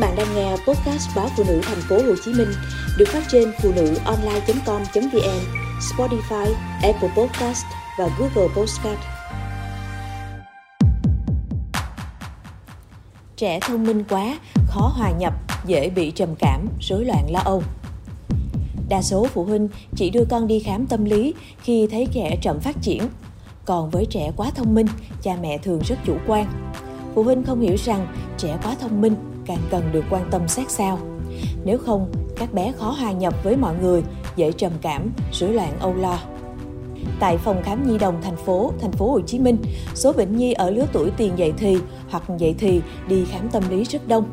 bạn đang nghe podcast báo phụ nữ thành phố Hồ Chí Minh được phát trên phụ nữ online.com.vn, Spotify, Apple Podcast và Google Podcast. Trẻ thông minh quá, khó hòa nhập, dễ bị trầm cảm, rối loạn lo âu. Đa số phụ huynh chỉ đưa con đi khám tâm lý khi thấy trẻ chậm phát triển. Còn với trẻ quá thông minh, cha mẹ thường rất chủ quan. Phụ huynh không hiểu rằng trẻ quá thông minh càng cần được quan tâm sát sao. Nếu không, các bé khó hòa nhập với mọi người, dễ trầm cảm, rối loạn âu lo. Tại phòng khám nhi đồng thành phố, thành phố Hồ Chí Minh, số bệnh nhi ở lứa tuổi tiền dậy thì hoặc dậy thì đi khám tâm lý rất đông.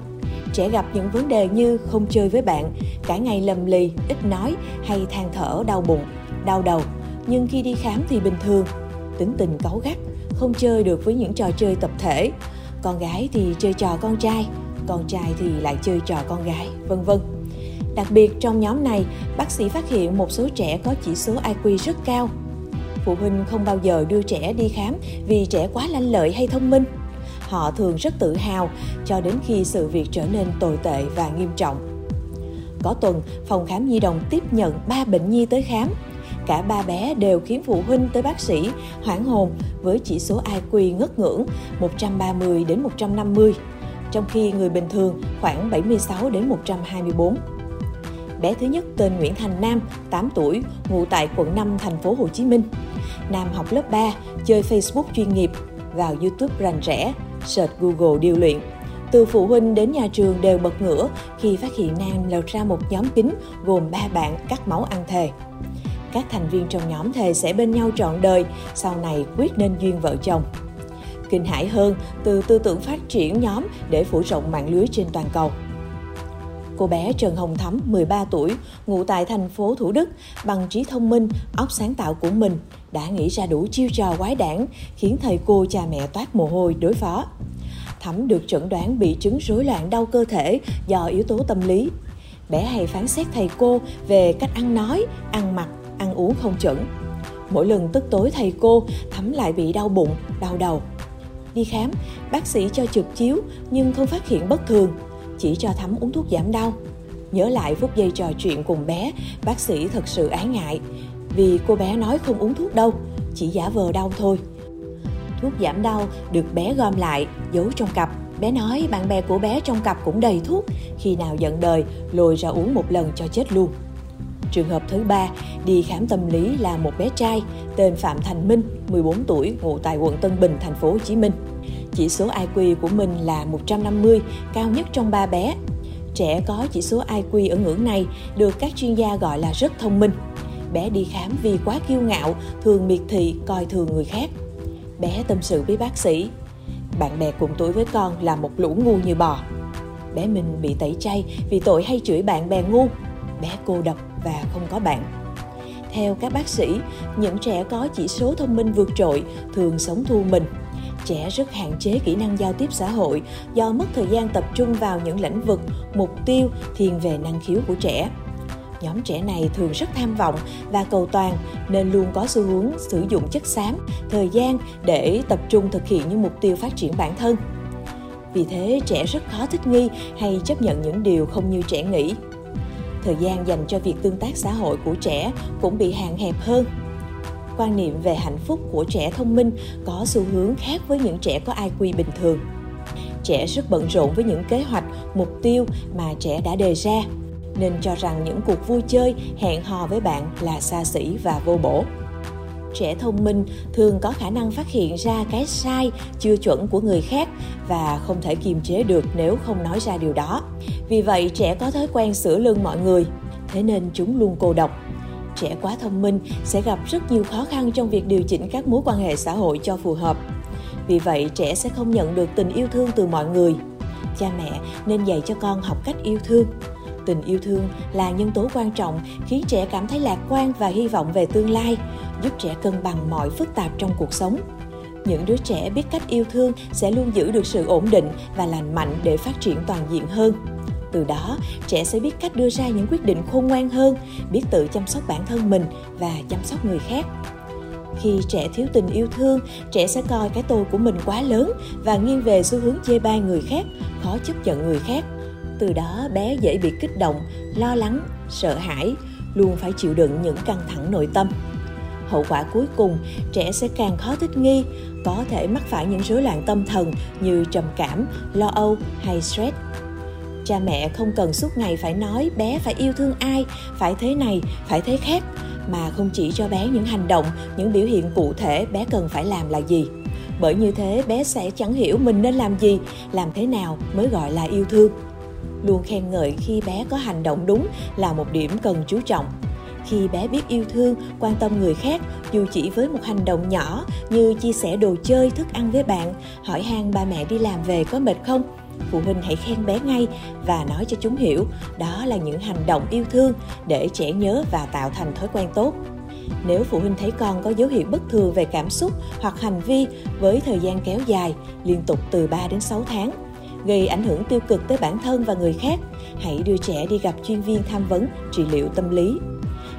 Trẻ gặp những vấn đề như không chơi với bạn, cả ngày lầm lì, ít nói hay than thở đau bụng, đau đầu. Nhưng khi đi khám thì bình thường, tính tình cáu gắt, không chơi được với những trò chơi tập thể. Con gái thì chơi trò con trai, con trai thì lại chơi trò con gái, vân vân. Đặc biệt trong nhóm này, bác sĩ phát hiện một số trẻ có chỉ số IQ rất cao. Phụ huynh không bao giờ đưa trẻ đi khám vì trẻ quá lanh lợi hay thông minh. Họ thường rất tự hào cho đến khi sự việc trở nên tồi tệ và nghiêm trọng. Có tuần, phòng khám nhi đồng tiếp nhận 3 bệnh nhi tới khám. Cả ba bé đều khiến phụ huynh tới bác sĩ hoảng hồn với chỉ số IQ ngất ngưỡng 130 đến 150 trong khi người bình thường khoảng 76 đến 124. Bé thứ nhất tên Nguyễn Thành Nam, 8 tuổi, ngụ tại quận 5 thành phố Hồ Chí Minh. Nam học lớp 3, chơi Facebook chuyên nghiệp, vào YouTube rành rẽ, search Google điều luyện. Từ phụ huynh đến nhà trường đều bật ngửa khi phát hiện Nam lột ra một nhóm kín gồm ba bạn cắt máu ăn thề. Các thành viên trong nhóm thề sẽ bên nhau trọn đời, sau này quyết nên duyên vợ chồng. Kinh hãi hơn từ tư tưởng phát triển nhóm để phủ rộng mạng lưới trên toàn cầu. Cô bé Trần Hồng Thắm, 13 tuổi, ngụ tại thành phố Thủ Đức, bằng trí thông minh, óc sáng tạo của mình, đã nghĩ ra đủ chiêu trò quái đản, khiến thầy cô cha mẹ toát mồ hôi đối phó. Thắm được chẩn đoán bị chứng rối loạn đau cơ thể do yếu tố tâm lý. Bé hay phán xét thầy cô về cách ăn nói, ăn mặc, ăn uống không chuẩn. Mỗi lần tức tối thầy cô, Thắm lại bị đau bụng, đau đầu, Đi khám, bác sĩ cho chụp chiếu nhưng không phát hiện bất thường, chỉ cho Thắm uống thuốc giảm đau. Nhớ lại phút giây trò chuyện cùng bé, bác sĩ thật sự ái ngại vì cô bé nói không uống thuốc đâu, chỉ giả vờ đau thôi. Thuốc giảm đau được bé gom lại, giấu trong cặp. Bé nói bạn bè của bé trong cặp cũng đầy thuốc, khi nào giận đời lôi ra uống một lần cho chết luôn. Trường hợp thứ ba đi khám tâm lý là một bé trai tên Phạm Thành Minh, 14 tuổi, ngụ tại quận Tân Bình, thành phố Hồ Chí Minh. Chỉ số IQ của mình là 150, cao nhất trong ba bé. Trẻ có chỉ số IQ ở ngưỡng này được các chuyên gia gọi là rất thông minh. Bé đi khám vì quá kiêu ngạo, thường miệt thị, coi thường người khác. Bé tâm sự với bác sĩ. Bạn bè cùng tuổi với con là một lũ ngu như bò. Bé mình bị tẩy chay vì tội hay chửi bạn bè ngu. Bé cô độc và không có bạn. Theo các bác sĩ, những trẻ có chỉ số thông minh vượt trội thường sống thu mình. Trẻ rất hạn chế kỹ năng giao tiếp xã hội do mất thời gian tập trung vào những lĩnh vực, mục tiêu thiên về năng khiếu của trẻ. Nhóm trẻ này thường rất tham vọng và cầu toàn nên luôn có xu hướng sử dụng chất xám, thời gian để tập trung thực hiện những mục tiêu phát triển bản thân. Vì thế, trẻ rất khó thích nghi hay chấp nhận những điều không như trẻ nghĩ thời gian dành cho việc tương tác xã hội của trẻ cũng bị hạn hẹp hơn quan niệm về hạnh phúc của trẻ thông minh có xu hướng khác với những trẻ có IQ bình thường. Trẻ rất bận rộn với những kế hoạch, mục tiêu mà trẻ đã đề ra, nên cho rằng những cuộc vui chơi, hẹn hò với bạn là xa xỉ và vô bổ. Trẻ thông minh thường có khả năng phát hiện ra cái sai, chưa chuẩn của người khác và không thể kiềm chế được nếu không nói ra điều đó. Vì vậy, trẻ có thói quen sửa lưng mọi người, thế nên chúng luôn cô độc. Trẻ quá thông minh sẽ gặp rất nhiều khó khăn trong việc điều chỉnh các mối quan hệ xã hội cho phù hợp. Vì vậy, trẻ sẽ không nhận được tình yêu thương từ mọi người. Cha mẹ nên dạy cho con học cách yêu thương. Tình yêu thương là nhân tố quan trọng khiến trẻ cảm thấy lạc quan và hy vọng về tương lai, giúp trẻ cân bằng mọi phức tạp trong cuộc sống. Những đứa trẻ biết cách yêu thương sẽ luôn giữ được sự ổn định và lành mạnh để phát triển toàn diện hơn. Từ đó trẻ sẽ biết cách đưa ra những quyết định khôn ngoan hơn biết tự chăm sóc bản thân mình và chăm sóc người khác. Khi trẻ thiếu tình yêu thương trẻ sẽ coi cái tôi của mình quá lớn và nghiêng về xu hướng chê bai người khác khó chấp nhận người khác. Từ đó bé dễ bị kích động, lo lắng, sợ hãi, luôn phải chịu đựng những căng thẳng nội tâm. Hậu quả cuối cùng, trẻ sẽ càng khó thích nghi, có thể mắc phải những rối loạn tâm thần như trầm cảm, lo âu hay stress. Cha mẹ không cần suốt ngày phải nói bé phải yêu thương ai, phải thế này, phải thế khác, mà không chỉ cho bé những hành động, những biểu hiện cụ thể bé cần phải làm là gì. Bởi như thế bé sẽ chẳng hiểu mình nên làm gì, làm thế nào mới gọi là yêu thương. Luôn khen ngợi khi bé có hành động đúng là một điểm cần chú trọng. Khi bé biết yêu thương, quan tâm người khác, dù chỉ với một hành động nhỏ như chia sẻ đồ chơi, thức ăn với bạn, hỏi han ba mẹ đi làm về có mệt không, phụ huynh hãy khen bé ngay và nói cho chúng hiểu đó là những hành động yêu thương để trẻ nhớ và tạo thành thói quen tốt. Nếu phụ huynh thấy con có dấu hiệu bất thường về cảm xúc hoặc hành vi với thời gian kéo dài, liên tục từ 3 đến 6 tháng gây ảnh hưởng tiêu cực tới bản thân và người khác hãy đưa trẻ đi gặp chuyên viên tham vấn trị liệu tâm lý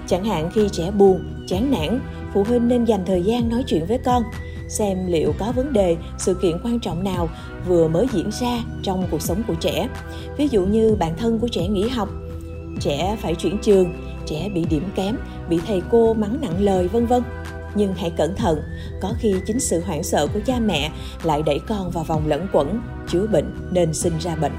Chẳng hạn khi trẻ buồn, chán nản, phụ huynh nên dành thời gian nói chuyện với con, xem liệu có vấn đề, sự kiện quan trọng nào vừa mới diễn ra trong cuộc sống của trẻ. Ví dụ như bản thân của trẻ nghỉ học, trẻ phải chuyển trường, trẻ bị điểm kém, bị thầy cô mắng nặng lời vân vân. Nhưng hãy cẩn thận, có khi chính sự hoảng sợ của cha mẹ lại đẩy con vào vòng lẫn quẩn, chứa bệnh nên sinh ra bệnh.